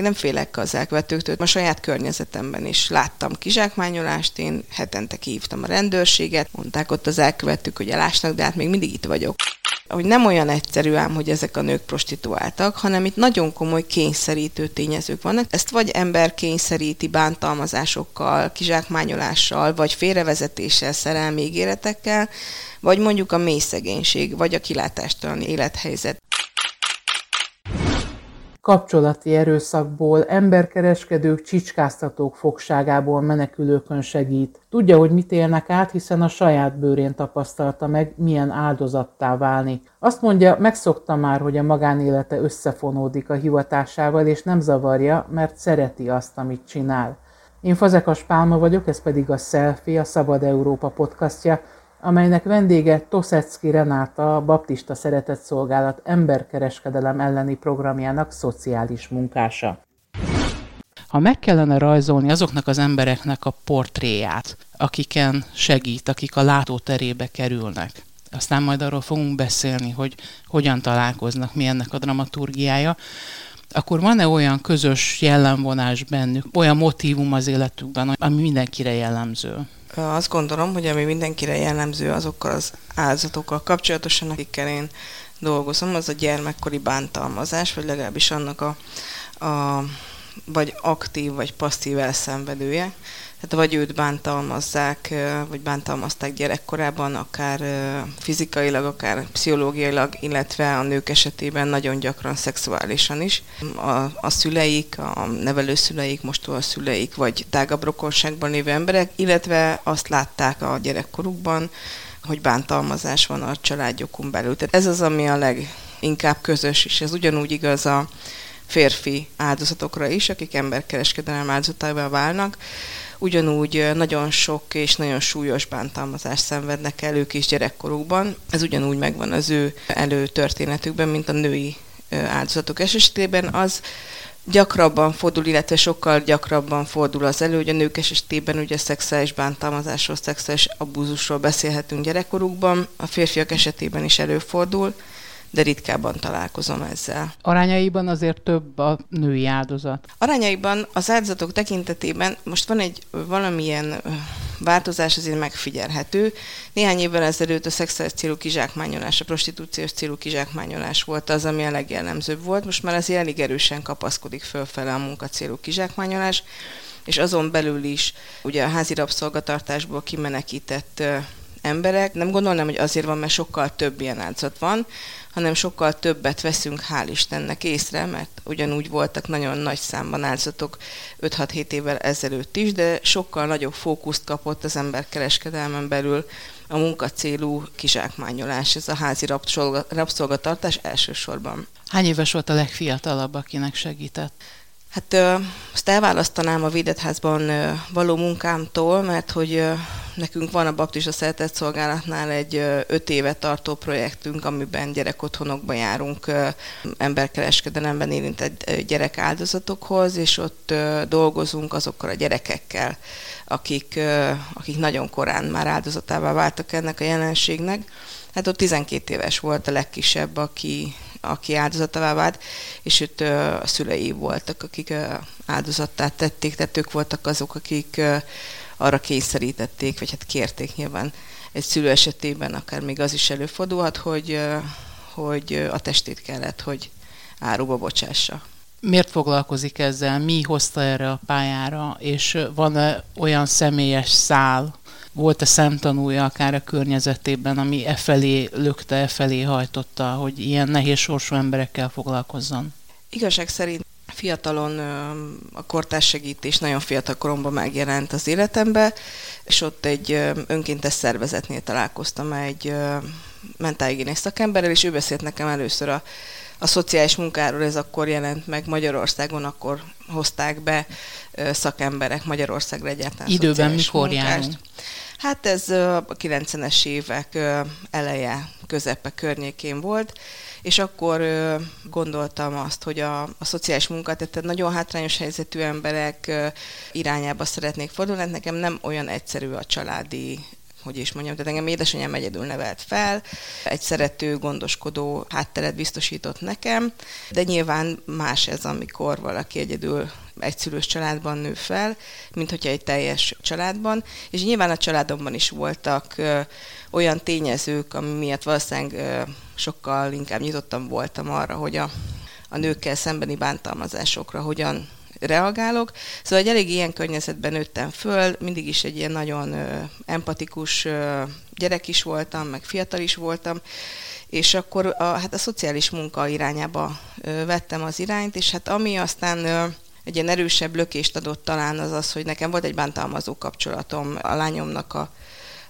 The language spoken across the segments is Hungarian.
Én nem félek az elkövetőktől. A saját környezetemben is láttam kizsákmányolást, én hetente kihívtam a rendőrséget, mondták ott az elkövetők, hogy elásnak, de hát még mindig itt vagyok hogy nem olyan egyszerű ám, hogy ezek a nők prostituáltak, hanem itt nagyon komoly kényszerítő tényezők vannak. Ezt vagy ember kényszeríti bántalmazásokkal, kizsákmányolással, vagy félrevezetéssel, szerelmi ígéretekkel, vagy mondjuk a mély szegénység, vagy a kilátástalan élethelyzet kapcsolati erőszakból, emberkereskedők, csicskáztatók fogságából menekülőkön segít. Tudja, hogy mit élnek át, hiszen a saját bőrén tapasztalta meg, milyen áldozattá válni. Azt mondja, megszokta már, hogy a magánélete összefonódik a hivatásával, és nem zavarja, mert szereti azt, amit csinál. Én Fazekas Pálma vagyok, ez pedig a Selfie, a Szabad Európa podcastja, amelynek vendége Toszecki Renáta, Baptista Szeretetszolgálat emberkereskedelem elleni programjának szociális munkása. Ha meg kellene rajzolni azoknak az embereknek a portréját, akiken segít, akik a látóterébe kerülnek, aztán majd arról fogunk beszélni, hogy hogyan találkoznak, mi ennek a dramaturgiája, akkor van-e olyan közös jellemvonás bennük, olyan motivum az életükben, ami mindenkire jellemző? Azt gondolom, hogy ami mindenkire jellemző azokkal az áldozatokkal kapcsolatosan, akikkel én dolgozom, az a gyermekkori bántalmazás, vagy legalábbis annak a, a vagy aktív, vagy passzív elszenvedője. Tehát vagy őt bántalmazzák, vagy bántalmazták gyerekkorában, akár fizikailag, akár pszichológiailag, illetve a nők esetében nagyon gyakran szexuálisan is. A, a szüleik, a nevelőszüleik, most a szüleik, vagy tágabb rokonságban lévő emberek, illetve azt látták a gyerekkorukban, hogy bántalmazás van a családjukon belül. Tehát ez az, ami a leginkább közös, és ez ugyanúgy igaz a férfi áldozatokra is, akik emberkereskedelem áldozatává válnak ugyanúgy nagyon sok és nagyon súlyos bántalmazást szenvednek el ők is gyerekkorukban. Ez ugyanúgy megvan az ő előtörténetükben, mint a női áldozatok esetében. Az gyakrabban fordul, illetve sokkal gyakrabban fordul az elő, hogy a nők esetében ugye szexuális bántalmazásról, szexuális abúzusról beszélhetünk gyerekkorukban, a férfiak esetében is előfordul, de ritkábban találkozom ezzel. Arányaiban azért több a női áldozat? Arányaiban az áldozatok tekintetében most van egy valamilyen változás azért megfigyelhető. Néhány évvel ezelőtt a szexuális célú kizsákmányolás, a prostitúciós célú kizsákmányolás volt az, ami a legjellemzőbb volt. Most már azért elég erősen kapaszkodik fölfele a munkacélú kizsákmányolás, és azon belül is ugye a házi rabszolgatartásból kimenekített emberek. Nem gondolnám, hogy azért van, mert sokkal több ilyen áldozat van, hanem sokkal többet veszünk, hál' Istennek észre, mert ugyanúgy voltak nagyon nagy számban áldozatok 5-6-7 évvel ezelőtt is, de sokkal nagyobb fókuszt kapott az emberkereskedelmen belül a munkacélú kizsákmányolás, ez a házi rabszolgatartás elsősorban. Hány éves volt a legfiatalabb, akinek segített? Hát azt elválasztanám a védetházban való munkámtól, mert hogy nekünk van a Baptista Szeretett Szolgálatnál egy öt éve tartó projektünk, amiben gyerekotthonokba járunk emberkereskedelemben érintett gyerek áldozatokhoz, és ott dolgozunk azokkal a gyerekekkel, akik, akik nagyon korán már áldozatává váltak ennek a jelenségnek. Hát ott 12 éves volt a legkisebb, aki, aki áldozatává vált, és őt a szülei voltak, akik áldozattá tették, tehát ők voltak azok, akik arra kényszerítették, vagy hát kérték nyilván egy szülő esetében, akár még az is előfordulhat, hogy, hogy a testét kellett, hogy áruba bocsássa. Miért foglalkozik ezzel? Mi hozta erre a pályára? És van-e olyan személyes szál, volt-e szemtanúja akár a környezetében, ami e felé lökte, e felé hajtotta, hogy ilyen nehéz sorsú emberekkel foglalkozzon? Igazság szerint fiatalon a kortárs segítés nagyon fiatal koromban megjelent az életembe, és ott egy önkéntes szervezetnél találkoztam egy mentálhigiénés szakemberrel, és ő beszélt nekem először a, a szociális munkáról, ez akkor jelent meg Magyarországon, akkor hozták be szakemberek Magyarországra egyáltalán Időben mikor járunk? Hát ez a 90-es évek eleje, közepe környékén volt, és akkor gondoltam azt, hogy a, a szociális munka, tehát nagyon hátrányos helyzetű emberek irányába szeretnék fordulni, hát nekem nem olyan egyszerű a családi hogy is mondjam, tehát engem édesanyám egyedül nevelt fel, egy szerető, gondoskodó hátteret biztosított nekem, de nyilván más ez, amikor valaki egyedül egyszülős családban nő fel, mint hogyha egy teljes családban, és nyilván a családomban is voltak ö, olyan tényezők, ami miatt valószínűleg ö, sokkal inkább nyitottam voltam arra, hogy a, a nőkkel szembeni bántalmazásokra hogyan reagálok. Szóval egy elég ilyen környezetben nőttem föl, mindig is egy ilyen nagyon ö, empatikus ö, gyerek is voltam, meg fiatal is voltam, és akkor a, hát a szociális munka irányába ö, vettem az irányt, és hát ami aztán ö, egy ilyen erősebb lökést adott talán az az, hogy nekem volt egy bántalmazó kapcsolatom a lányomnak a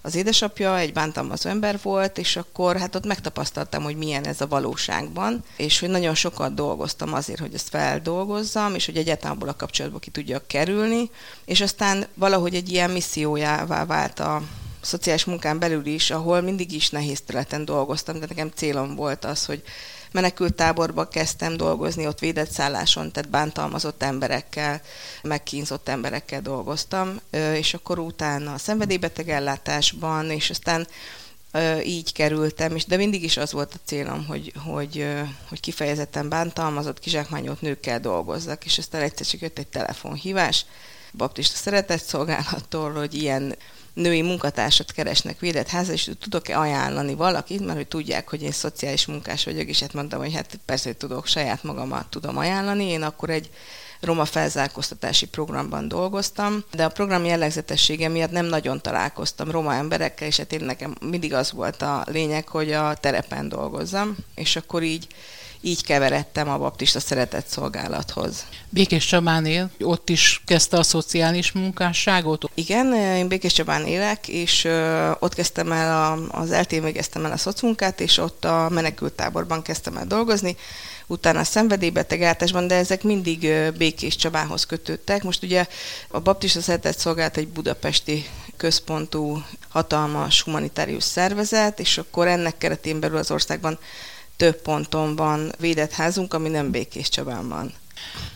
az édesapja egy bántalmazó ember volt, és akkor hát ott megtapasztaltam, hogy milyen ez a valóságban, és hogy nagyon sokat dolgoztam azért, hogy ezt feldolgozzam, és hogy egyáltalán abból a kapcsolatból ki tudjak kerülni, és aztán valahogy egy ilyen missziójává vált a szociális munkán belül is, ahol mindig is nehéz területen dolgoztam, de nekem célom volt az, hogy menekült táborba kezdtem dolgozni, ott védett szálláson, tehát bántalmazott emberekkel, megkínzott emberekkel dolgoztam, és akkor utána a szenvedélybeteg ellátásban, és aztán így kerültem, és de mindig is az volt a célom, hogy, hogy, hogy kifejezetten bántalmazott, kizsákmányolt nőkkel dolgozzak, és aztán egyszer csak jött egy telefonhívás, baptista szeretett szolgálattól, hogy ilyen női munkatársat keresnek védett házat, és tudok-e ajánlani valakit, mert hogy tudják, hogy én szociális munkás vagyok, és hát mondtam, hogy hát persze, hogy tudok, saját magamat tudom ajánlani. Én akkor egy roma felzárkóztatási programban dolgoztam, de a program jellegzetessége miatt nem nagyon találkoztam roma emberekkel, és hát én nekem mindig az volt a lényeg, hogy a terepen dolgozzam, és akkor így így keveredtem a baptista szeretett szolgálathoz. Békés Csabán él, ott is kezdte a szociális munkásságot? Igen, én Békés Csabán élek, és ott kezdtem el, a, az eltén végeztem el a szocmunkát, és ott a menekültáborban kezdtem el dolgozni, utána a szenvedélybeteg átásban, de ezek mindig Békés Csabához kötődtek. Most ugye a Baptista Szeretett Szolgálat egy budapesti központú hatalmas humanitárius szervezet, és akkor ennek keretén belül az országban több ponton van védett házunk, ami nem Békés Csabán van.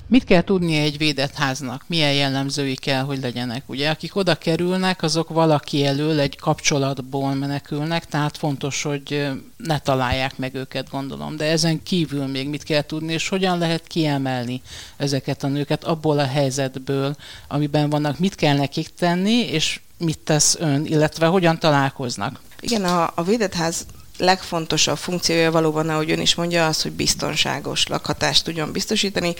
Mit kell tudnia egy védett háznak? Milyen jellemzői kell, hogy legyenek? Ugye, akik oda kerülnek, azok valaki elől egy kapcsolatból menekülnek, tehát fontos, hogy ne találják meg őket, gondolom. De ezen kívül még mit kell tudni, és hogyan lehet kiemelni ezeket a nőket abból a helyzetből, amiben vannak, mit kell nekik tenni, és mit tesz ön, illetve hogyan találkoznak? Igen, a, a védett ház legfontosabb funkciója valóban, ahogy ön is mondja, az, hogy biztonságos lakhatást tudjon biztosítani.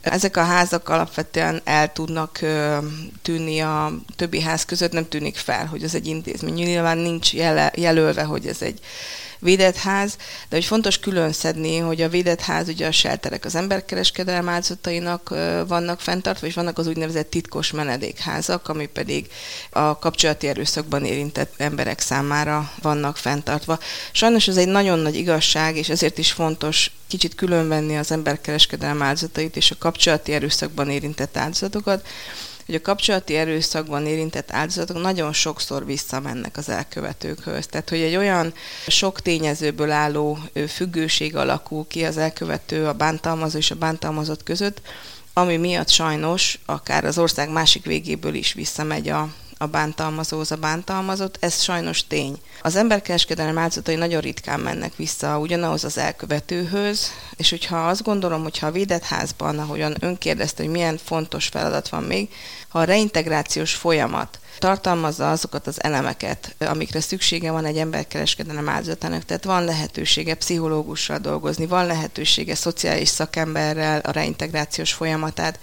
Ezek a házak alapvetően el tudnak tűnni a többi ház között, nem tűnik fel, hogy ez egy intézmény. Nyilván nincs jele, jelölve, hogy ez egy védett ház, de hogy fontos külön szedni, hogy a védett ház, ugye a shelterek az emberkereskedelem áldozatainak vannak fenntartva, és vannak az úgynevezett titkos menedékházak, ami pedig a kapcsolati erőszakban érintett emberek számára vannak fenntartva. Sajnos ez egy nagyon nagy igazság, és ezért is fontos kicsit különvenni az emberkereskedelem áldozatait és a kapcsolati erőszakban érintett áldozatokat, hogy a kapcsolati erőszakban érintett áldozatok nagyon sokszor visszamennek az elkövetőkhöz. Tehát, hogy egy olyan sok tényezőből álló függőség alakul ki az elkövető, a bántalmazó és a bántalmazott között, ami miatt sajnos akár az ország másik végéből is visszamegy a, a bántalmazóhoz a bántalmazott, ez sajnos tény. Az emberkereskedelem áldozatai nagyon ritkán mennek vissza ugyanahoz az elkövetőhöz, és hogyha azt gondolom, hogyha a védett házban, ahogyan ön kérdezte, hogy milyen fontos feladat van még, ha a reintegrációs folyamat tartalmazza azokat az elemeket, amikre szüksége van egy emberkereskedelem áldozatának. Tehát van lehetősége pszichológussal dolgozni, van lehetősége szociális szakemberrel a reintegrációs folyamatát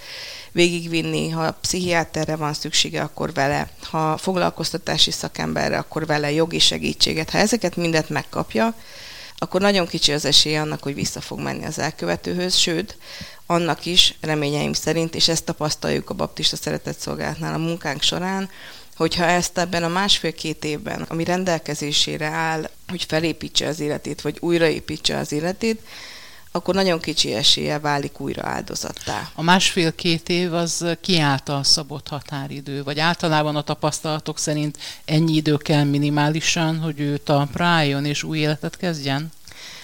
végigvinni, ha pszichiáterre van szüksége, akkor vele, ha foglalkoztatási szakemberre, akkor vele jogi segítséget. Ha ezeket mindet megkapja, akkor nagyon kicsi az esélye annak, hogy vissza fog menni az elkövetőhöz, sőt, annak is reményeim szerint, és ezt tapasztaljuk a baptista szeretett szolgálatnál a munkánk során, hogyha ezt ebben a másfél-két évben, ami rendelkezésére áll, hogy felépítse az életét, vagy újraépítse az életét, akkor nagyon kicsi esélye válik újra áldozattá. A másfél-két év az ki által szabott határidő, vagy általában a tapasztalatok szerint ennyi idő kell minimálisan, hogy ő talpra álljon és új életet kezdjen?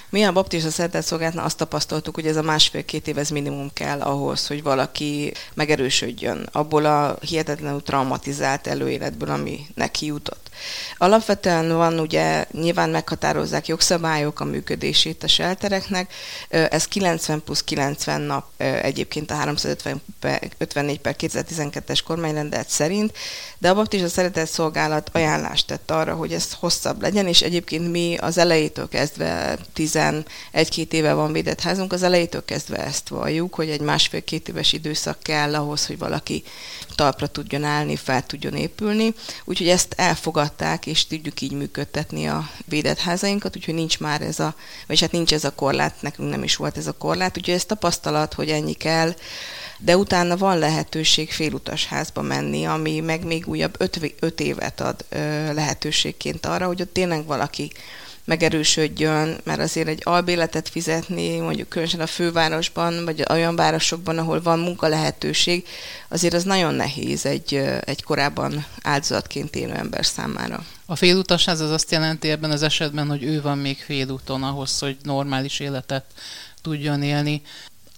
Mi a baptista szeretett szolgálatnál azt tapasztaltuk, hogy ez a másfél-két év ez minimum kell ahhoz, hogy valaki megerősödjön abból a hihetetlenül traumatizált előéletből, ami neki jutott. Alapvetően van ugye, nyilván meghatározzák jogszabályok a működését a sheltereknek, ez 90 plusz 90 nap egyébként a 354 per 2012-es kormányrendelet szerint, de a Baptista Szeretett Szolgálat ajánlást tett arra, hogy ez hosszabb legyen, és egyébként mi az elejétől kezdve 11-két éve van védett házunk, az elejétől kezdve ezt valljuk, hogy egy másfél-két éves időszak kell ahhoz, hogy valaki talpra tudjon állni, fel tudjon épülni. Úgyhogy ezt elfogadták, és tudjuk így működtetni a védett házainkat, úgyhogy nincs már ez a, vagy hát nincs ez a korlát, nekünk nem is volt ez a korlát, úgyhogy ez tapasztalat, hogy ennyi kell, de utána van lehetőség félutas házba menni, ami meg még újabb öt, öt évet ad lehetőségként arra, hogy ott tényleg valaki megerősödjön, mert azért egy albéletet fizetni, mondjuk különösen a fővárosban, vagy olyan városokban, ahol van munka lehetőség, azért az nagyon nehéz egy, egy korábban áldozatként élő ember számára. A félutasház az azt jelenti ebben az esetben, hogy ő van még félúton ahhoz, hogy normális életet tudjon élni.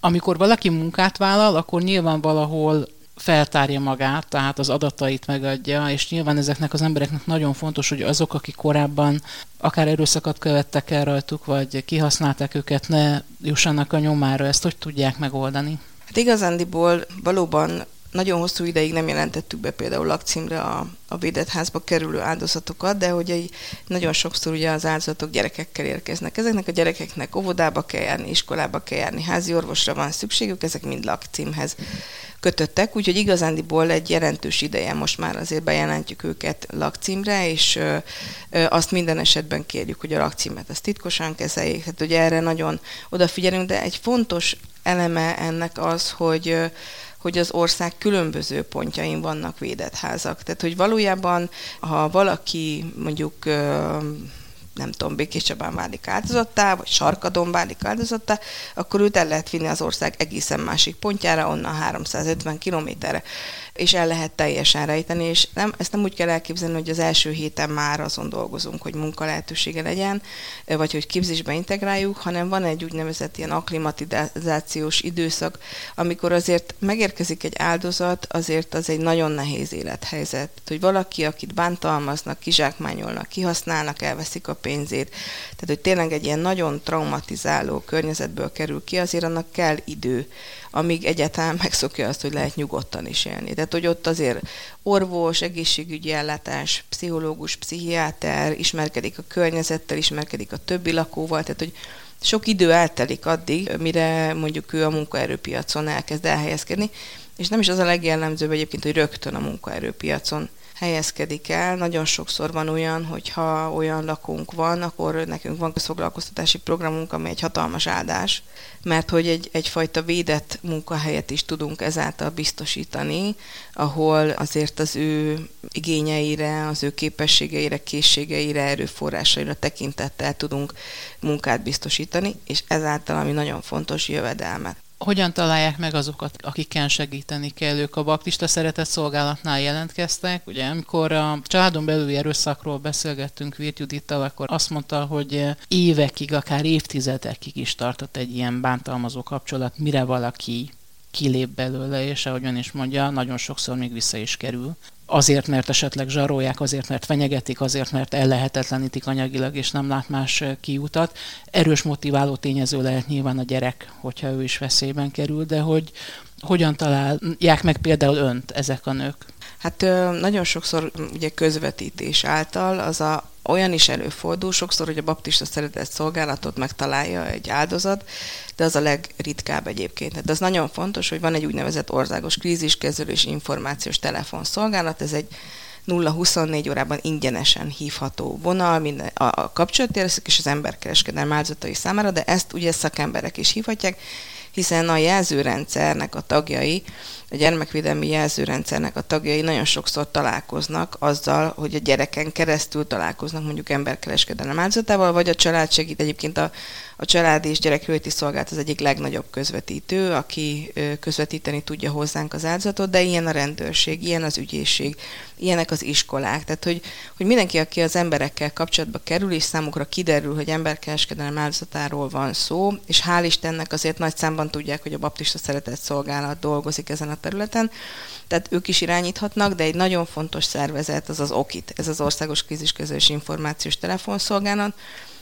Amikor valaki munkát vállal, akkor nyilván valahol feltárja magát, tehát az adatait megadja, és nyilván ezeknek az embereknek nagyon fontos, hogy azok, akik korábban akár erőszakot követtek el rajtuk, vagy kihasználták őket, ne jussanak a nyomára, ezt hogy tudják megoldani? Hát igazándiból valóban nagyon hosszú ideig nem jelentettük be például lakcímre a, a védett házba kerülő áldozatokat, de hogy nagyon sokszor ugye az áldozatok gyerekekkel érkeznek. Ezeknek a gyerekeknek óvodába kell járni, iskolába kell járni, házi orvosra van szükségük, ezek mind lakcímhez kötöttek, úgyhogy igazándiból egy jelentős ideje most már azért bejelentjük őket lakcímre, és ö, ö, azt minden esetben kérjük, hogy a lakcímet ezt titkosan kezeljék. Tehát ugye erre nagyon odafigyelünk, de egy fontos eleme ennek az, hogy hogy az ország különböző pontjain vannak védett házak. Tehát, hogy valójában, ha valaki mondjuk nem tudom, Békés Csabán válik áldozattá, vagy Sarkadon válik áldozattá, akkor őt el lehet vinni az ország egészen másik pontjára, onnan 350 kilométerre és el lehet teljesen rejteni, és nem, ezt nem úgy kell elképzelni, hogy az első héten már azon dolgozunk, hogy munka lehetősége legyen, vagy hogy képzésbe integráljuk, hanem van egy úgynevezett ilyen akklimatizációs időszak, amikor azért megérkezik egy áldozat, azért az egy nagyon nehéz élethelyzet. Hogy valaki, akit bántalmaznak, kizsákmányolnak, kihasználnak, elveszik a pénzét, tehát hogy tényleg egy ilyen nagyon traumatizáló környezetből kerül ki, azért annak kell idő amíg egyáltalán megszokja azt, hogy lehet nyugodtan is élni. Tehát, hogy ott azért orvos, egészségügyi ellátás, pszichológus, pszichiáter, ismerkedik a környezettel, ismerkedik a többi lakóval, tehát, hogy sok idő eltelik addig, mire mondjuk ő a munkaerőpiacon elkezd elhelyezkedni, és nem is az a legjellemzőbb egyébként, hogy rögtön a munkaerőpiacon helyezkedik el. Nagyon sokszor van olyan, hogy ha olyan lakónk van, akkor nekünk van közfoglalkoztatási programunk, ami egy hatalmas áldás, mert hogy egy, egyfajta védett munkahelyet is tudunk ezáltal biztosítani, ahol azért az ő igényeire, az ő képességeire, készségeire, erőforrásaira tekintettel tudunk munkát biztosítani, és ezáltal, ami nagyon fontos, jövedelmet hogyan találják meg azokat, akiken segíteni kell? Ők a baptista szeretett szolgálatnál jelentkeztek. Ugye, amikor a családon belüli erőszakról beszélgettünk Virt Judittal, akkor azt mondta, hogy évekig, akár évtizedekig is tartott egy ilyen bántalmazó kapcsolat, mire valaki kilép belőle, és ahogy ön is mondja, nagyon sokszor még vissza is kerül azért, mert esetleg zsarolják, azért, mert fenyegetik, azért, mert ellehetetlenítik anyagilag, és nem lát más kiutat. Erős motiváló tényező lehet nyilván a gyerek, hogyha ő is veszélyben kerül, de hogy hogyan találják meg például önt ezek a nők? Hát nagyon sokszor ugye közvetítés által az a olyan is előfordul sokszor, hogy a baptista szeretett szolgálatot megtalálja egy áldozat, de az a legritkább egyébként. De az nagyon fontos, hogy van egy úgynevezett országos kríziskezelő és információs telefonszolgálat, ez egy 0-24 órában ingyenesen hívható vonal minden, a, a kapcsolatérszek és az emberkereskedelm áldozatai számára, de ezt ugye szakemberek is hívhatják, hiszen a jelzőrendszernek a tagjai a gyermekvédelmi jelzőrendszernek a tagjai nagyon sokszor találkoznak azzal, hogy a gyereken keresztül találkoznak mondjuk emberkereskedelem áldozatával, vagy a család segít. Egyébként a, a család és gyerekjóléti szolgálat az egyik legnagyobb közvetítő, aki közvetíteni tudja hozzánk az áldozatot, de ilyen a rendőrség, ilyen az ügyészség, ilyenek az iskolák. Tehát, hogy, hogy mindenki, aki az emberekkel kapcsolatba kerül, és számukra kiderül, hogy emberkereskedelem áldozatáról van szó, és hál' Istennek azért nagy számban tudják, hogy a baptista szeretett szolgálat dolgozik ezen a területen, tehát ők is irányíthatnak, de egy nagyon fontos szervezet az az OKIT, ez az Országos Kríziskezelés Információs Telefonszolgálat,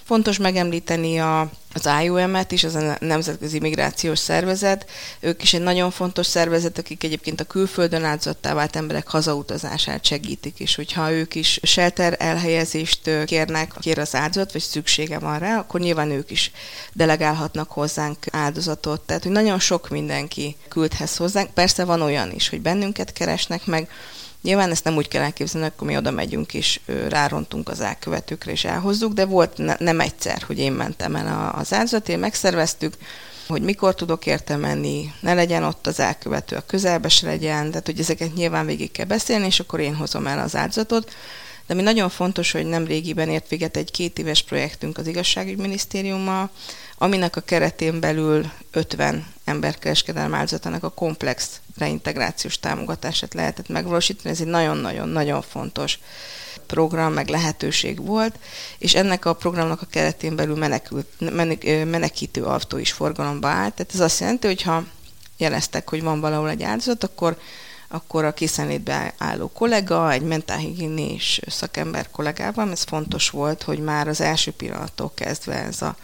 Fontos megemlíteni a, az IOM-et is, az a Nemzetközi Migrációs Szervezet. Ők is egy nagyon fontos szervezet, akik egyébként a külföldön áldozattá vált emberek hazautazását segítik, és hogyha ők is shelter elhelyezést kérnek, kér az áldozat, vagy szüksége van rá, akkor nyilván ők is delegálhatnak hozzánk áldozatot. Tehát, hogy nagyon sok mindenki küldhez hozzánk. Persze van olyan is, hogy bennünket keresnek meg, Nyilván ezt nem úgy kell elképzelni, akkor mi oda megyünk és rárontunk az elkövetőkre és elhozzuk, de volt ne, nem egyszer, hogy én mentem el az áldozatért, megszerveztük, hogy mikor tudok érte menni, ne legyen ott az elkövető, a közelbe se legyen, tehát hogy ezeket nyilván végig kell beszélni, és akkor én hozom el az áldozatot. De ami nagyon fontos, hogy nem régiben ért véget egy két éves projektünk az igazságügyminisztériummal, aminek a keretén belül 50 emberkereskedelem áldozatának a komplex reintegrációs támogatását lehetett megvalósítani. Ez egy nagyon-nagyon-nagyon fontos program, meg lehetőség volt, és ennek a programnak a keretén belül menekült, menekítő autó is forgalomba állt. Tehát ez azt jelenti, hogy ha jeleztek, hogy van valahol egy áldozat, akkor akkor a készenlétbe álló kollega, egy mentálhigiénés szakember kollégával, ez fontos volt, hogy már az első pillanattól kezdve ez a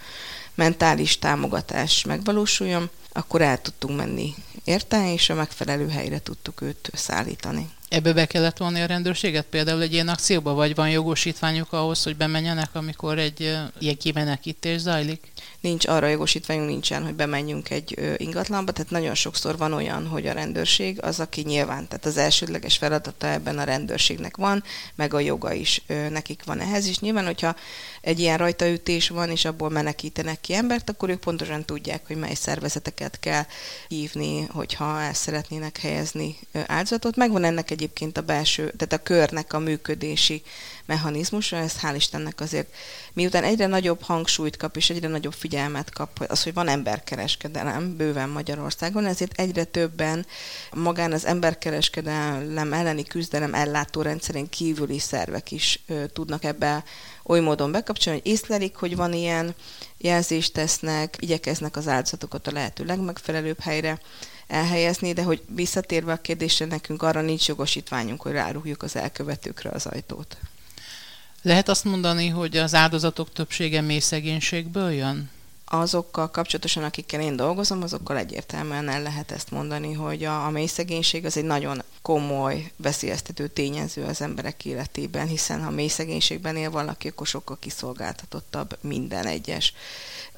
mentális támogatás megvalósuljon, akkor el tudtunk menni érte, és a megfelelő helyre tudtuk őt szállítani. Ebbe be kellett vonni a rendőrséget? Például egy ilyen akcióba, vagy van jogosítványuk ahhoz, hogy bemenjenek, amikor egy ilyen kimenekítés zajlik? Nincs arra jogosítványunk nincsen, hogy bemenjünk egy ingatlanba, tehát nagyon sokszor van olyan, hogy a rendőrség az, aki nyilván, tehát az elsődleges feladata ebben a rendőrségnek van, meg a joga is nekik van ehhez, és nyilván, hogyha egy ilyen rajtaütés van, és abból menekítenek ki embert, akkor ők pontosan tudják, hogy mely szervezeteket kell hívni, hogyha el szeretnének helyezni áldozatot. Megvan ennek egyébként a belső, tehát a körnek a működési mechanizmusa, ez hál' Istennek azért, miután egyre nagyobb hangsúlyt kap, és egyre nagyobb figyelmet kap az, hogy van emberkereskedelem bőven Magyarországon, ezért egyre többen magán az emberkereskedelem elleni küzdelem ellátó rendszerén kívüli szervek is ö, tudnak ebbe oly módon bekapcsolni, hogy észlelik, hogy van ilyen, jelzést tesznek, igyekeznek az áldozatokat a lehető legmegfelelőbb helyre elhelyezni, de hogy visszatérve a kérdésre, nekünk arra nincs jogosítványunk, hogy rárúgjuk az elkövetőkre az ajtót. Lehet azt mondani, hogy az áldozatok többsége mély szegénységből jön? azokkal kapcsolatosan, akikkel én dolgozom, azokkal egyértelműen el lehet ezt mondani, hogy a, a mély szegénység az egy nagyon komoly, veszélyeztető tényező az emberek életében, hiszen ha mély szegénységben él valaki, akkor sokkal kiszolgáltatottabb minden egyes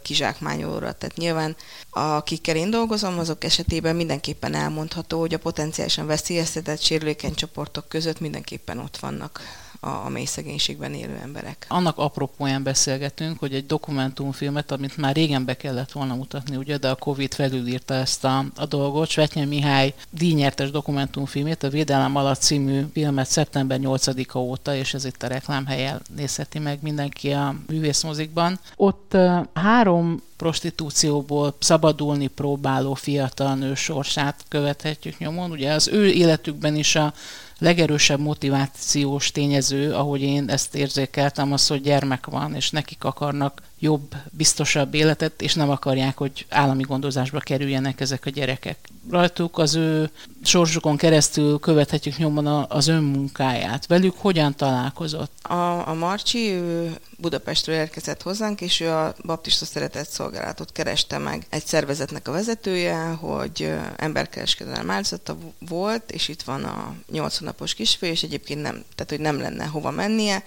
kizsákmányolóra. Tehát nyilván akikkel én dolgozom, azok esetében mindenképpen elmondható, hogy a potenciálisan veszélyeztetett sérülékeny csoportok között mindenképpen ott vannak a, a mély szegénységben élő emberek. Annak apropóján beszélgetünk, hogy egy dokumentumfilmet, amit már régen be kellett volna mutatni, ugye, de a Covid felülírta ezt a, a dolgot. Svetnyi Mihály díjnyertes dokumentumfilmét, a Védelem alatt című filmet szeptember 8-a óta, és ez itt a reklámhelyen nézheti meg mindenki a művészmozikban. Ott három prostitúcióból szabadulni próbáló fiatal nő sorsát követhetjük nyomon. Ugye az ő életükben is a legerősebb motivációs tényező, ahogy én ezt érzékeltem, az, hogy gyermek van, és nekik akarnak jobb, biztosabb életet, és nem akarják, hogy állami gondozásba kerüljenek ezek a gyerekek. Rajtuk az ő sorsukon keresztül követhetjük nyomon az önmunkáját. Velük hogyan találkozott? A, a Marcsi ő Budapestről érkezett hozzánk, és ő a Baptista Szeretett Szolgálatot kereste meg. Egy szervezetnek a vezetője, hogy emberkereskedelem áldozata volt, és itt van a 80 napos kisfiú, és egyébként nem, tehát hogy nem lenne hova mennie,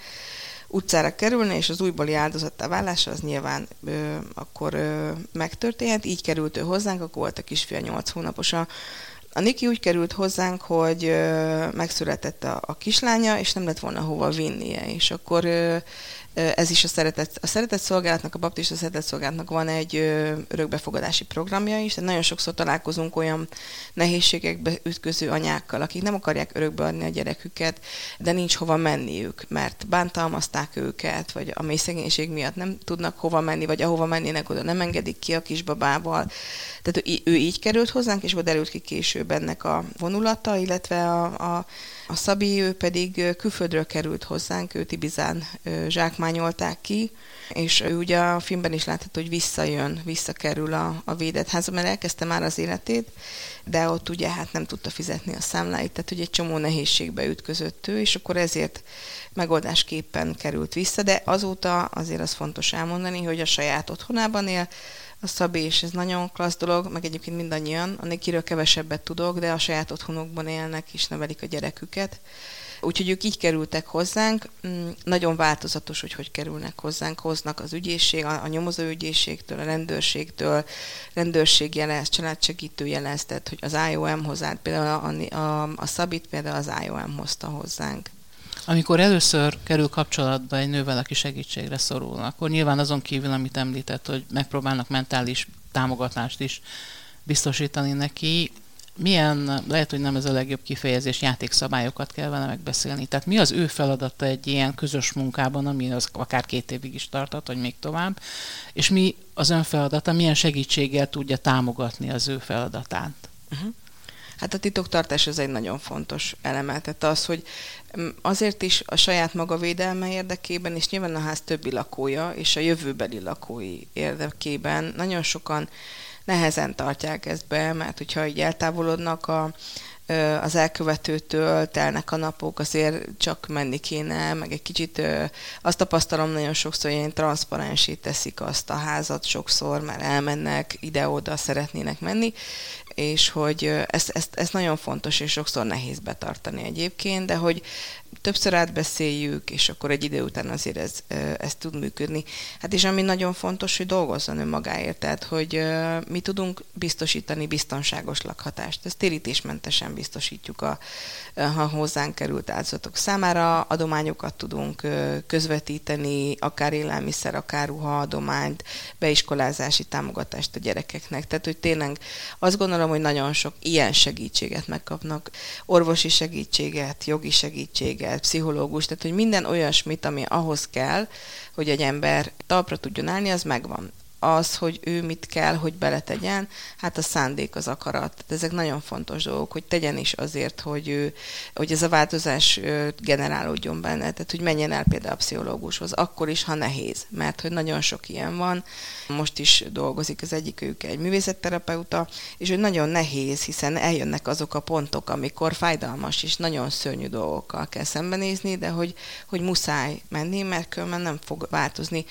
utcára kerülne, és az újbóli áldozattá válása az nyilván ö, akkor ö, megtörténhet. Így került ő hozzánk, akkor volt a kisfia 8 hónapos. A, a Niki úgy került hozzánk, hogy ö, megszületett a, a kislánya, és nem lett volna hova vinnie, és akkor ö, ez is a szeretet, a szeretet szolgálatnak, a baptista szeretet szolgálatnak van egy örökbefogadási programja is, tehát nagyon sokszor találkozunk olyan nehézségekbe ütköző anyákkal, akik nem akarják örökbeadni a gyereküket, de nincs hova menniük, mert bántalmazták őket, vagy a mély szegénység miatt nem tudnak hova menni, vagy ahova mennének, oda nem engedik ki a kisbabával. Tehát ő, ő így került hozzánk, és derült ki később ennek a vonulata, illetve a, a a Szabi, ő pedig külföldről került hozzánk, őt Ibizán zsákmányolták ki, és ő ugye a filmben is látható, hogy visszajön, visszakerül a, a védett házba, mert elkezdte már az életét, de ott ugye hát nem tudta fizetni a számláit, tehát hogy egy csomó nehézségbe ütközött ő, és akkor ezért megoldásképpen került vissza, de azóta azért az fontos elmondani, hogy a saját otthonában él, a Szabi, és ez nagyon klassz dolog, meg egyébként mindannyian, Nikiről kevesebbet tudok, de a saját otthonokban élnek és nevelik a gyereküket. Úgyhogy ők így kerültek hozzánk, mm, nagyon változatos, hogy hogy kerülnek hozzánk, hoznak az ügyészség, a, a nyomozóügyészségtől, a rendőrségtől, rendőrség jelez, családsegítő jelez, tehát hogy az IOM hozzá, például a, a, a Szabit például az IOM hozta hozzánk. Amikor először kerül kapcsolatba egy nővel, aki segítségre szorul, akkor nyilván azon kívül, amit említett, hogy megpróbálnak mentális támogatást is biztosítani neki, milyen, lehet, hogy nem ez a legjobb kifejezés, játékszabályokat kell vele megbeszélni. Tehát mi az ő feladata egy ilyen közös munkában, ami az akár két évig is tartott, vagy még tovább, és mi az ön feladata, milyen segítséggel tudja támogatni az ő feladatát? Uh-huh. Hát a titoktartás ez egy nagyon fontos eleme. Tehát az, hogy mm, azért is a saját maga védelme érdekében, és nyilván a ház többi lakója, és a jövőbeli lakói érdekében nagyon sokan nehezen tartják ezt be, mert hogyha így eltávolodnak a, az elkövetőtől telnek a napok, azért csak menni kéne, meg egy kicsit azt tapasztalom nagyon sokszor, hogy ilyen transzparensét teszik azt a házat sokszor, mert elmennek, ide-oda szeretnének menni, és hogy ez, ez, ez nagyon fontos, és sokszor nehéz betartani egyébként, de hogy többször átbeszéljük, és akkor egy idő után azért ez, ez tud működni. Hát és ami nagyon fontos, hogy dolgozzon önmagáért, tehát hogy mi tudunk biztosítani biztonságos lakhatást. Ezt térítésmentesen biztosítjuk a, ha hozzánk került áldozatok számára, adományokat tudunk közvetíteni, akár élelmiszer, akár ruhaadományt, beiskolázási támogatást a gyerekeknek. Tehát, hogy tényleg azt gondolom, hogy nagyon sok ilyen segítséget megkapnak, orvosi segítséget, jogi segítséget, pszichológus, tehát hogy minden olyasmit, ami ahhoz kell, hogy egy ember talpra tudjon állni, az megvan az, hogy ő mit kell, hogy beletegyen, hát a szándék, az akarat. Tehát ezek nagyon fontos dolgok, hogy tegyen is azért, hogy, ő, hogy ez a változás generálódjon benne, tehát hogy menjen el például a pszichológushoz, akkor is, ha nehéz, mert hogy nagyon sok ilyen van. Most is dolgozik az egyik ők egy művészetterapeuta, és hogy nagyon nehéz, hiszen eljönnek azok a pontok, amikor fájdalmas és nagyon szörnyű dolgokkal kell szembenézni, de hogy, hogy muszáj menni, mert különben nem fog változni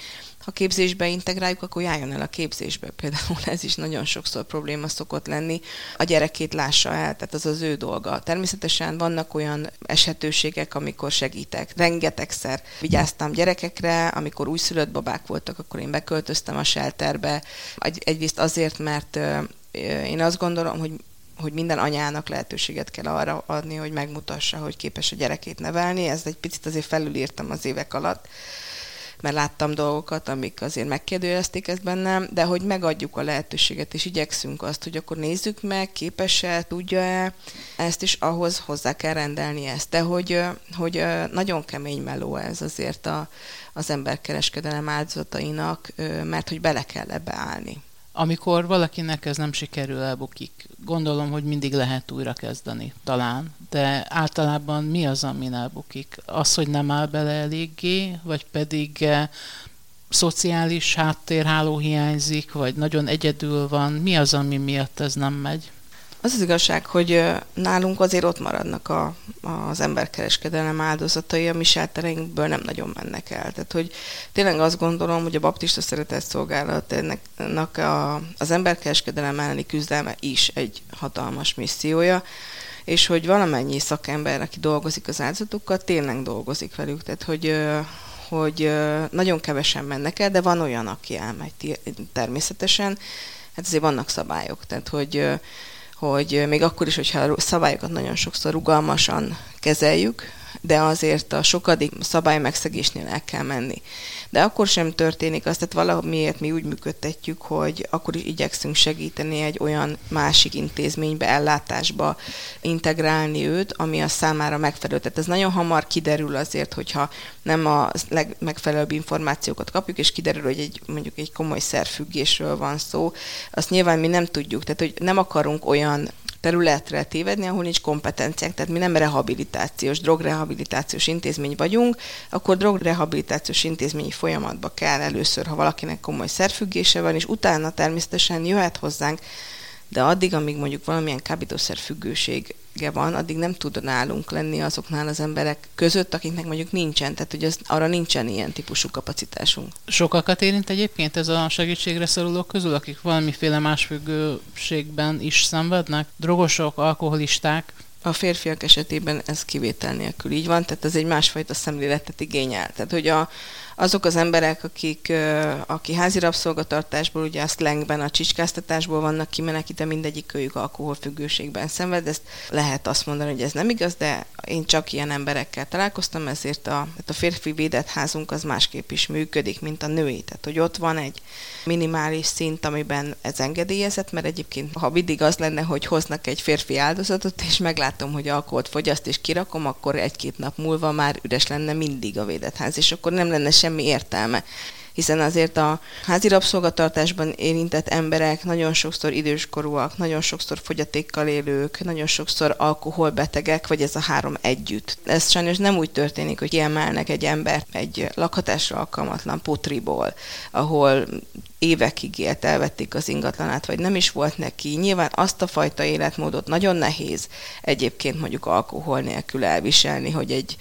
ha képzésbe integráljuk, akkor járjon el a képzésbe. Például ez is nagyon sokszor probléma szokott lenni. A gyerekét lássa el, tehát az az ő dolga. Természetesen vannak olyan esetőségek, amikor segítek. Rengetegszer vigyáztam gyerekekre, amikor újszülött babák voltak, akkor én beköltöztem a shelterbe. Egy, egyrészt azért, mert én azt gondolom, hogy hogy minden anyának lehetőséget kell arra adni, hogy megmutassa, hogy képes a gyerekét nevelni. Ezt egy picit azért felülírtam az évek alatt, mert láttam dolgokat, amik azért megkérdőjelezték ezt bennem, de hogy megadjuk a lehetőséget, és igyekszünk azt, hogy akkor nézzük meg, képes-e, tudja-e, ezt is ahhoz hozzá kell rendelni ezt. De hogy, hogy nagyon kemény meló ez azért a, az emberkereskedelem áldozatainak, mert hogy bele kell ebbe állni. Amikor valakinek ez nem sikerül, elbukik, gondolom, hogy mindig lehet újra kezdeni, talán, de általában mi az, ami elbukik? Az, hogy nem áll bele eléggé, vagy pedig eh, szociális háttérháló hiányzik, vagy nagyon egyedül van, mi az, ami miatt ez nem megy? Az az igazság, hogy nálunk azért ott maradnak a, az emberkereskedelem áldozatai, a mi sátereinkből nem nagyon mennek el. Tehát, hogy tényleg azt gondolom, hogy a baptista szeretett szolgálat ennek a, az emberkereskedelem elleni küzdelme is egy hatalmas missziója, és hogy valamennyi szakember, aki dolgozik az áldozatokkal, tényleg dolgozik velük. Tehát, hogy hogy nagyon kevesen mennek el, de van olyan, aki elmegy természetesen. Hát azért vannak szabályok, tehát hogy hogy még akkor is, hogyha a szabályokat nagyon sokszor rugalmasan kezeljük, de azért a sokadik szabály megszegésnél el kell menni. De akkor sem történik azt, tehát valamiért mi úgy működtetjük, hogy akkor is igyekszünk segíteni egy olyan másik intézménybe, ellátásba integrálni őt, ami a számára megfelelő. Tehát ez nagyon hamar kiderül azért, hogyha nem a legmegfelelőbb információkat kapjuk, és kiderül, hogy egy, mondjuk egy komoly szerfüggésről van szó, azt nyilván mi nem tudjuk, tehát hogy nem akarunk olyan területre tévedni, ahol nincs kompetenciák. Tehát mi nem rehabilitációs, drogrehabilitációs intézmény vagyunk, akkor drogrehabilitációs intézményi folyamatba kell először, ha valakinek komoly szerfüggése van, és utána természetesen jöhet hozzánk de addig, amíg mondjuk valamilyen kábítószer függősége van, addig nem tud nálunk lenni azoknál az emberek között, akiknek mondjuk nincsen, tehát hogy az, arra nincsen ilyen típusú kapacitásunk. Sokakat érint egyébként ez a segítségre szorulók közül, akik valamiféle más függőségben is szenvednek? Drogosok, alkoholisták? A férfiak esetében ez kivétel nélkül így van, tehát ez egy másfajta szemléletet igényel. Tehát, hogy a, azok az emberek, akik aki házi rabszolgatartásból, ugye a slangben, a csicskáztatásból vannak kimenekítve, mindegyik őjük alkoholfüggőségben szenved, ezt lehet azt mondani, hogy ez nem igaz, de én csak ilyen emberekkel találkoztam, ezért a, a férfi védett házunk az másképp is működik, mint a női. Tehát, hogy ott van egy minimális szint, amiben ez engedélyezett, mert egyébként, ha mindig az lenne, hogy hoznak egy férfi áldozatot, és meglátom, hogy alkoholt fogyaszt, és kirakom, akkor egy-két nap múlva már üres lenne mindig a védett ház, és akkor nem lenne semmi értelme hiszen azért a házi rabszolgatartásban érintett emberek nagyon sokszor időskorúak, nagyon sokszor fogyatékkal élők, nagyon sokszor alkoholbetegek, vagy ez a három együtt. Ez sajnos nem úgy történik, hogy kiemelnek egy embert egy lakhatásra alkalmatlan potriból, ahol évekig élt, elvették az ingatlanát, vagy nem is volt neki. Nyilván azt a fajta életmódot nagyon nehéz egyébként mondjuk alkohol nélkül elviselni, hogy egy,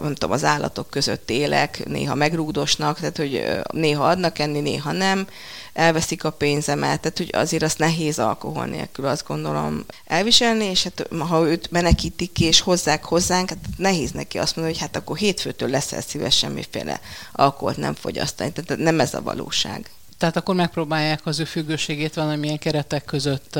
nem tudom, az állatok között élek, néha megrúdosnak, tehát hogy néha adnak enni, néha nem, elveszik a pénzemet, tehát hogy azért azt nehéz alkohol nélkül azt gondolom elviselni, és hát ha őt menekítik és hozzák hozzánk, hát nehéz neki azt mondani, hogy hát akkor hétfőtől leszel szíves semmiféle alkoholt nem fogyasztani, tehát nem ez a valóság. Tehát akkor megpróbálják az ő függőségét valamilyen keretek között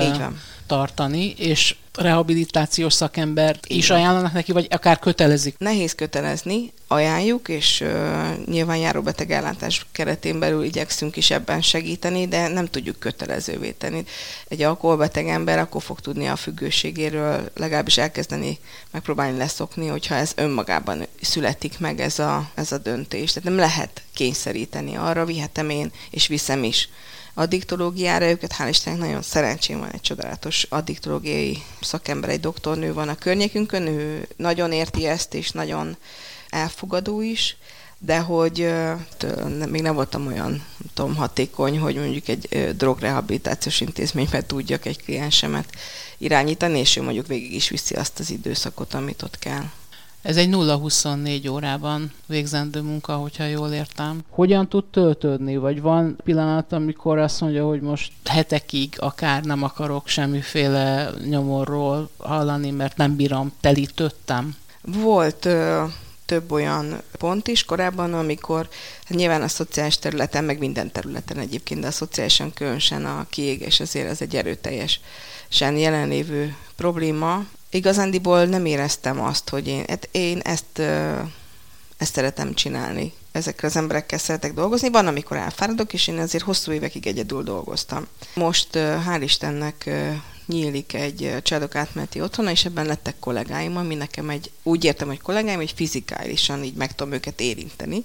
tartani, és rehabilitációs szakembert is ajánlanak neki, vagy akár kötelezik? Nehéz kötelezni, ajánljuk, és uh, nyilván járóbeteg ellátás keretén belül igyekszünk is ebben segíteni, de nem tudjuk kötelezővé tenni. Egy alkoholbeteg ember akkor fog tudni a függőségéről legalábbis elkezdeni megpróbálni leszokni, hogyha ez önmagában születik meg ez a, ez a döntés. Tehát nem lehet kényszeríteni arra, vihetem én, és viszem is addiktológiára, őket hál' Istennek nagyon szerencsém van egy csodálatos addiktológiai szakember, egy doktornő van a környékünkön, ő nagyon érti ezt, és nagyon elfogadó is, de hogy még nem voltam olyan nem tudom, hatékony, hogy mondjuk egy drogrehabilitációs intézményben tudjak egy kliensemet irányítani, és ő mondjuk végig is viszi azt az időszakot, amit ott kell. Ez egy 0-24 órában végzendő munka, hogyha jól értem. Hogyan tud töltődni? Vagy van pillanat, amikor azt mondja, hogy most hetekig akár nem akarok semmiféle nyomorról hallani, mert nem bírom, telítődtem? Volt ö, több olyan pont is korábban, amikor hát nyilván a szociális területen, meg minden területen egyébként, de a szociálisan különösen a kiégés azért az egy erőteljesen jelenlévő probléma, igazándiból nem éreztem azt, hogy én, hát én ezt, ezt szeretem csinálni. Ezekkel az emberekkel szeretek dolgozni. Van, amikor elfáradok, és én azért hosszú évekig egyedül dolgoztam. Most hál' Istennek nyílik egy családok átmeneti otthona, és ebben lettek kollégáim, ami nekem egy, úgy értem, hogy kollégáim, hogy fizikálisan így meg tudom őket érinteni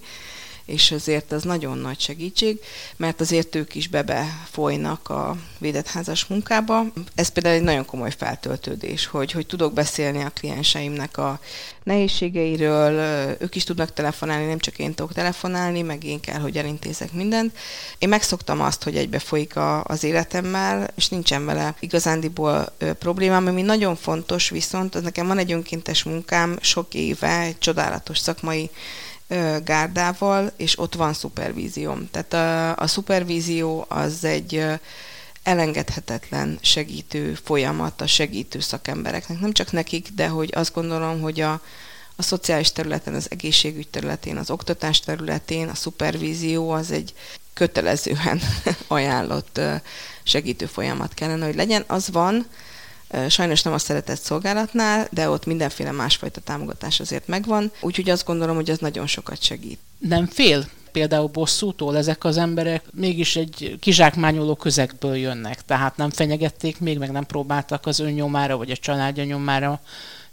és azért az nagyon nagy segítség, mert azért ők is bebe folynak a védett házas munkába. Ez például egy nagyon komoly feltöltődés, hogy, hogy tudok beszélni a klienseimnek a nehézségeiről, ők is tudnak telefonálni, nem csak én tudok telefonálni, meg én kell, hogy elintézek mindent. Én megszoktam azt, hogy egybe folyik a, az életemmel, és nincsen vele igazándiból ö, problémám, ami nagyon fontos, viszont az nekem van egy önkéntes munkám sok éve, egy csodálatos szakmai gárdával, és ott van szupervízióm. Tehát a, a szupervízió az egy elengedhetetlen segítő folyamat a segítő szakembereknek. Nem csak nekik, de hogy azt gondolom, hogy a, a szociális területen, az egészségügy területén, az oktatás területén a szupervízió az egy kötelezően ajánlott segítő folyamat kellene, hogy legyen. Az van, Sajnos nem a szeretett szolgálatnál, de ott mindenféle másfajta támogatás azért megvan, úgyhogy azt gondolom, hogy az nagyon sokat segít. Nem fél például bosszútól ezek az emberek mégis egy kizsákmányoló közegből jönnek, tehát nem fenyegették még, meg nem próbáltak az önnyomára vagy a családja nyomára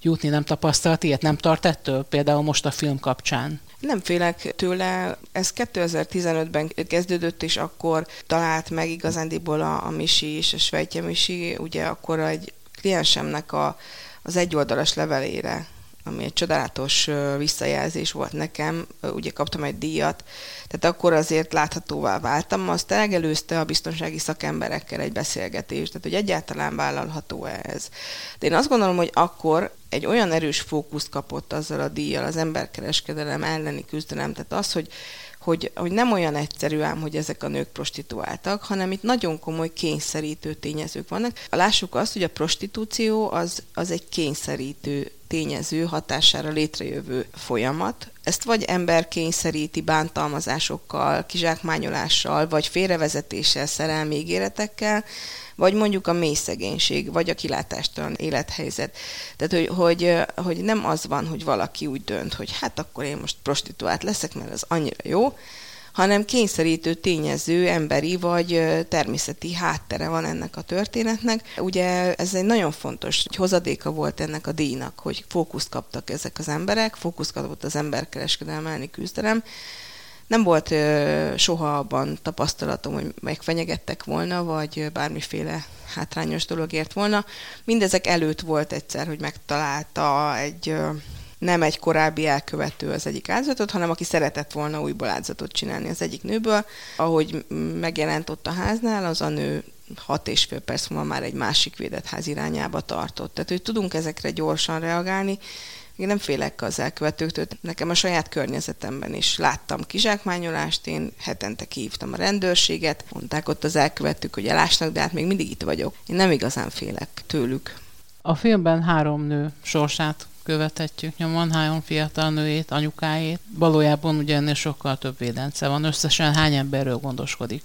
jutni, nem tapasztalt ilyet, nem tart ettől például most a film kapcsán? Nem félek tőle, ez 2015-ben kezdődött, és akkor talált meg igazándiból a, a Misi és a Svejtje Misi, ugye akkor egy kliensemnek a, az egyoldalas levelére ami egy csodálatos visszajelzés volt nekem, ugye kaptam egy díjat, tehát akkor azért láthatóvá váltam, azt elgelőzte a biztonsági szakemberekkel egy beszélgetés, tehát hogy egyáltalán vállalható-e ez. De én azt gondolom, hogy akkor egy olyan erős fókuszt kapott azzal a díjjal az emberkereskedelem elleni küzdelem, tehát az, hogy hogy, hogy nem olyan egyszerű ám, hogy ezek a nők prostituáltak, hanem itt nagyon komoly kényszerítő tényezők vannak. Lássuk azt, hogy a prostitúció az, az egy kényszerítő tényező hatására létrejövő folyamat. Ezt vagy ember kényszeríti bántalmazásokkal, kizsákmányolással, vagy félrevezetéssel, szerelmi ígéretekkel, vagy mondjuk a mély szegénység, vagy a kilátástalan élethelyzet. Tehát, hogy, hogy, hogy nem az van, hogy valaki úgy dönt, hogy hát akkor én most prostituált leszek, mert az annyira jó, hanem kényszerítő tényező, emberi vagy természeti háttere van ennek a történetnek. Ugye ez egy nagyon fontos hogy hozadéka volt ennek a díjnak, hogy fókuszt kaptak ezek az emberek, fókuszt kapott az emberkereskedelmi küzdelem, nem volt soha abban tapasztalatom, hogy megfenyegettek volna, vagy bármiféle hátrányos dolog ért volna. Mindezek előtt volt egyszer, hogy megtalálta egy nem egy korábbi elkövető az egyik áldozatot, hanem aki szeretett volna újból áldozatot csinálni az egyik nőből. Ahogy megjelent ott a háznál, az a nő hat és fél perc múlva már egy másik védett ház irányába tartott. Tehát, hogy tudunk ezekre gyorsan reagálni, én nem félek az elkövetőktől. Nekem a saját környezetemben is láttam kizsákmányolást, én hetente kihívtam a rendőrséget, mondták ott az elkövetők, hogy elásnak, de hát még mindig itt vagyok. Én nem igazán félek tőlük. A filmben három nő sorsát követhetjük nyomon, három fiatal nőjét, anyukájét. Valójában ugye ennél sokkal több védence van. Összesen hány emberről gondoskodik?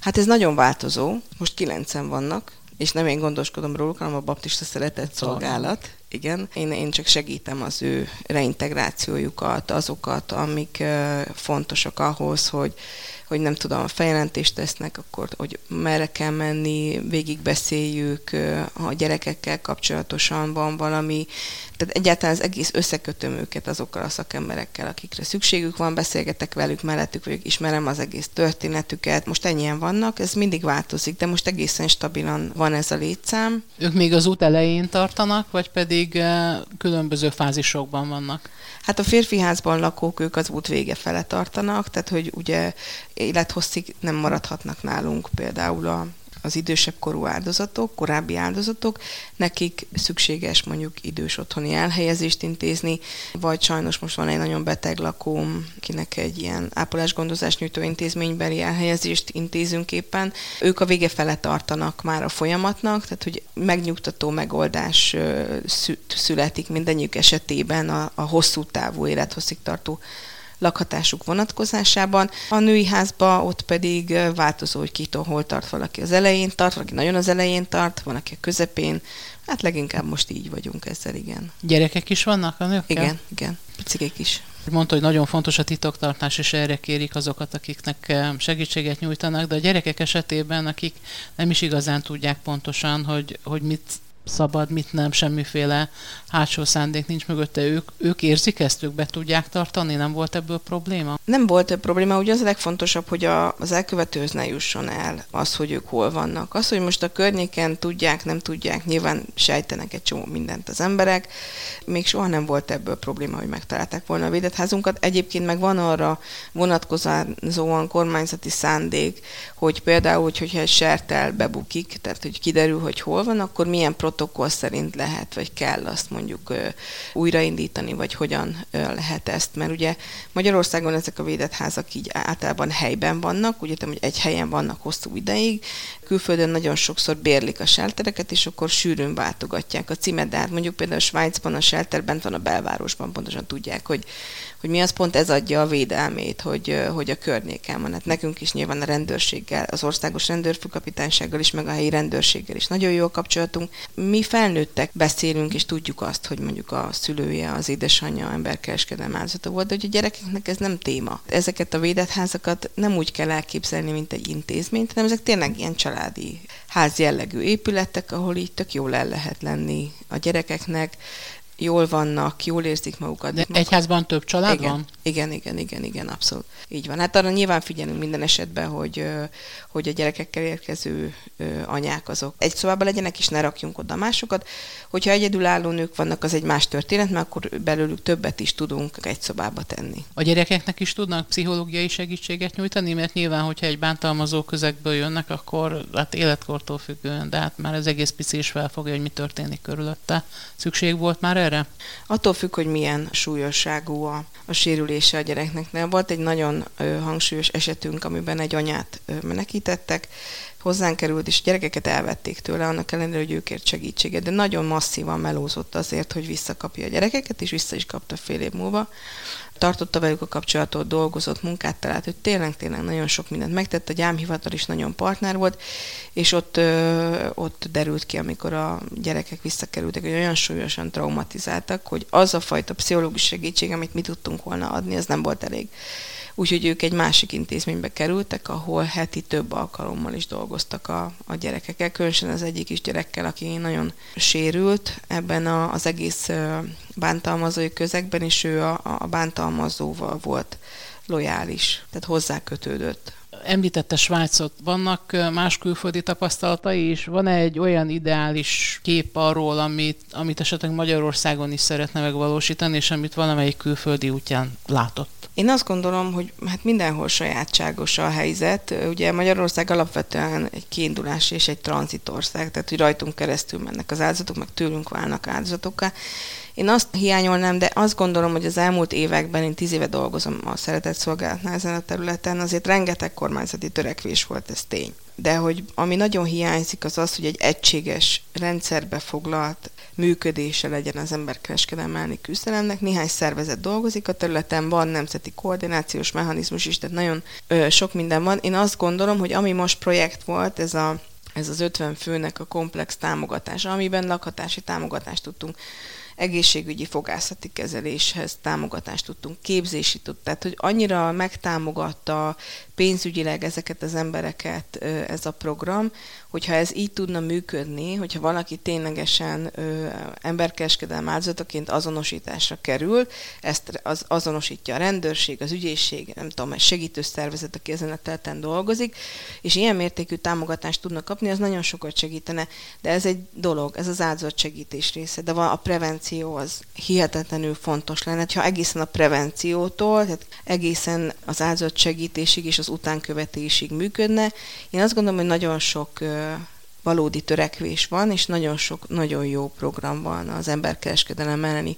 Hát ez nagyon változó. Most kilencen vannak, és nem én gondoskodom róluk, hanem a baptista szeretett szolgálat. Igen, én, én csak segítem az ő reintegrációjukat, azokat, amik fontosak ahhoz, hogy hogy nem tudom, feljelentést tesznek, akkor hogy merre kell menni, végigbeszéljük, a gyerekekkel kapcsolatosan van valami, tehát egyáltalán az egész összekötöm őket azokkal a szakemberekkel, akikre szükségük van, beszélgetek velük, mellettük vagyok, ismerem az egész történetüket. Most ennyien vannak, ez mindig változik, de most egészen stabilan van ez a létszám. Ők még az út elején tartanak, vagy pedig különböző fázisokban vannak? Hát a férfi házban lakók, ők az út vége fele tartanak, tehát hogy ugye élethosszig nem maradhatnak nálunk például a az idősebb korú áldozatok, korábbi áldozatok, nekik szükséges mondjuk idős otthoni elhelyezést intézni, vagy sajnos most van egy nagyon beteg lakóm, kinek egy ilyen ápolásgondozás nyújtó intézménybeli elhelyezést intézünk éppen. Ők a vége fele tartanak már a folyamatnak, tehát hogy megnyugtató megoldás születik mindennyiük esetében a, a hosszú távú élethosszig tartó lakhatásuk vonatkozásában. A női házba ott pedig változó, hogy kitől hol tart valaki az elején tart, valaki nagyon az elején tart, van, aki a közepén. Hát leginkább most így vagyunk ezzel, igen. Gyerekek is vannak a nőkkel? Igen, igen, picikek is. Mondta, hogy nagyon fontos a titoktartás, és erre kérik azokat, akiknek segítséget nyújtanak, de a gyerekek esetében, akik nem is igazán tudják pontosan, hogy, hogy mit szabad, mit nem, semmiféle hátsó szándék nincs mögötte. Ők, ők érzik ezt, ők be tudják tartani? Nem volt ebből probléma? Nem volt ebből probléma, ugye az a legfontosabb, hogy a, az elkövetőhöz ne jusson el az, hogy ők hol vannak. Az, hogy most a környéken tudják, nem tudják, nyilván sejtenek egy csomó mindent az emberek. Még soha nem volt ebből probléma, hogy megtalálták volna a védett házunkat. Egyébként meg van arra vonatkozóan kormányzati szándék, hogy például, hogyha egy sertel bebukik, tehát hogy kiderül, hogy hol van, akkor milyen protokoll szerint lehet, vagy kell azt mondjuk újraindítani, vagy hogyan lehet ezt. Mert ugye Magyarországon ezek a védett házak így általában helyben vannak, ugye hogy egy helyen vannak hosszú ideig, külföldön nagyon sokszor bérlik a sheltereket, és akkor sűrűn váltogatják a címet, de hát mondjuk például Svájcban a shelter bent van a belvárosban, pontosan tudják, hogy, hogy mi az pont ez adja a védelmét, hogy, hogy a környéken van. Hát nekünk is nyilván a rendőrséggel, az országos rendőrfőkapitánysággal is, meg a helyi rendőrséggel is nagyon jó kapcsolatunk. Mi felnőttek beszélünk, és tudjuk azt, hogy mondjuk a szülője, az édesanyja emberkereskedelem áldozata volt, de hogy a gyerekeknek ez nem téma. Ezeket a védett házakat nem úgy kell elképzelni, mint egy intézményt, hanem ezek tényleg ilyen családi ház jellegű épületek, ahol így tök jól el lehet lenni a gyerekeknek, jól vannak, jól érzik magukat. De egyházban több család igen, van? Igen, igen, igen, igen, abszolút. Így van. Hát arra nyilván figyelünk minden esetben, hogy, hogy a gyerekekkel érkező anyák azok egy szobában legyenek, és ne rakjunk oda másokat. Hogyha egyedülálló nők vannak, az egy más történet, mert akkor belőlük többet is tudunk egy szobába tenni. A gyerekeknek is tudnak pszichológiai segítséget nyújtani, mert nyilván, hogyha egy bántalmazó közegből jönnek, akkor hát életkortól függően, de hát már az egész pici is felfogja, hogy mi történik körülötte. Szükség volt már erre? Attól függ, hogy milyen súlyosságú a, a sérülése a gyereknek. Volt egy nagyon hangsúlyos esetünk, amiben egy anyát menekítettek, hozzánk került, és gyerekeket elvették tőle, annak ellenére, hogy ők kért segítséget, de nagyon masszívan melózott azért, hogy visszakapja a gyerekeket, és vissza is kapta fél év múlva. Tartotta velük a kapcsolatot, dolgozott, munkát talált, hogy tényleg, tényleg nagyon sok mindent megtett, a gyámhivatal is nagyon partner volt, és ott, ö, ott derült ki, amikor a gyerekek visszakerültek, hogy olyan súlyosan traumatizáltak, hogy az a fajta pszichológus segítség, amit mi tudtunk volna adni, az nem volt elég úgyhogy ők egy másik intézménybe kerültek, ahol heti több alkalommal is dolgoztak a, a gyerekekkel, különösen az egyik is gyerekkel, aki nagyon sérült ebben a, az egész bántalmazói közegben, és ő a, a bántalmazóval volt lojális, tehát hozzá kötődött. Említette Svájcot, vannak más külföldi tapasztalatai is? Van-e egy olyan ideális kép arról, amit, amit esetleg Magyarországon is szeretne megvalósítani, és amit valamelyik külföldi útján látott? Én azt gondolom, hogy hát mindenhol sajátságos a helyzet. Ugye Magyarország alapvetően egy kiindulás és egy tranzitország, tehát hogy rajtunk keresztül mennek az áldozatok, meg tőlünk válnak áldozatokká. Én azt hiányolnám, de azt gondolom, hogy az elmúlt években, én tíz éve dolgozom a szeretett szolgálatnál ezen a területen, azért rengeteg kormányzati törekvés volt, ez tény. De hogy ami nagyon hiányzik, az az, hogy egy egységes rendszerbe foglalt működése legyen az emberkereskedelem elleni küzdelemnek. Néhány szervezet dolgozik a területen, van nemzeti koordinációs mechanizmus is, tehát nagyon ö, sok minden van. Én azt gondolom, hogy ami most projekt volt, ez a ez az 50 főnek a komplex támogatása, amiben lakhatási támogatást tudtunk egészségügyi fogászati kezeléshez támogatást tudtunk, képzési tud, tehát hogy annyira megtámogatta pénzügyileg ezeket az embereket ez a program, hogyha ez így tudna működni, hogyha valaki ténylegesen ö, emberkereskedelem áldozataként azonosításra kerül, ezt az, azonosítja a rendőrség, az ügyészség, nem tudom, egy segítő szervezet, aki ezen a területen dolgozik, és ilyen mértékű támogatást tudnak kapni, az nagyon sokat segítene. De ez egy dolog, ez az áldozatsegítés része, de a prevenció az hihetetlenül fontos lenne, ha egészen a prevenciótól, tehát egészen az áldozatsegítésig és az utánkövetésig működne. Én azt gondolom, hogy nagyon sok valódi törekvés van, és nagyon sok, nagyon jó program van az emberkereskedelem elleni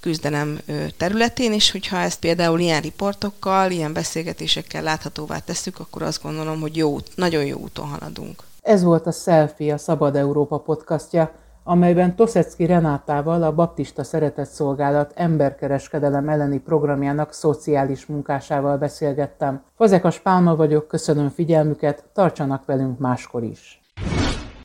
küzdelem területén, és hogyha ezt például ilyen riportokkal, ilyen beszélgetésekkel láthatóvá tesszük, akkor azt gondolom, hogy jó, nagyon jó úton haladunk. Ez volt a Selfie, a Szabad Európa podcastja amelyben Toszecki Renátával a Baptista Szeretett Szolgálat emberkereskedelem elleni programjának szociális munkásával beszélgettem. Fazekas Pálma vagyok, köszönöm figyelmüket, tartsanak velünk máskor is!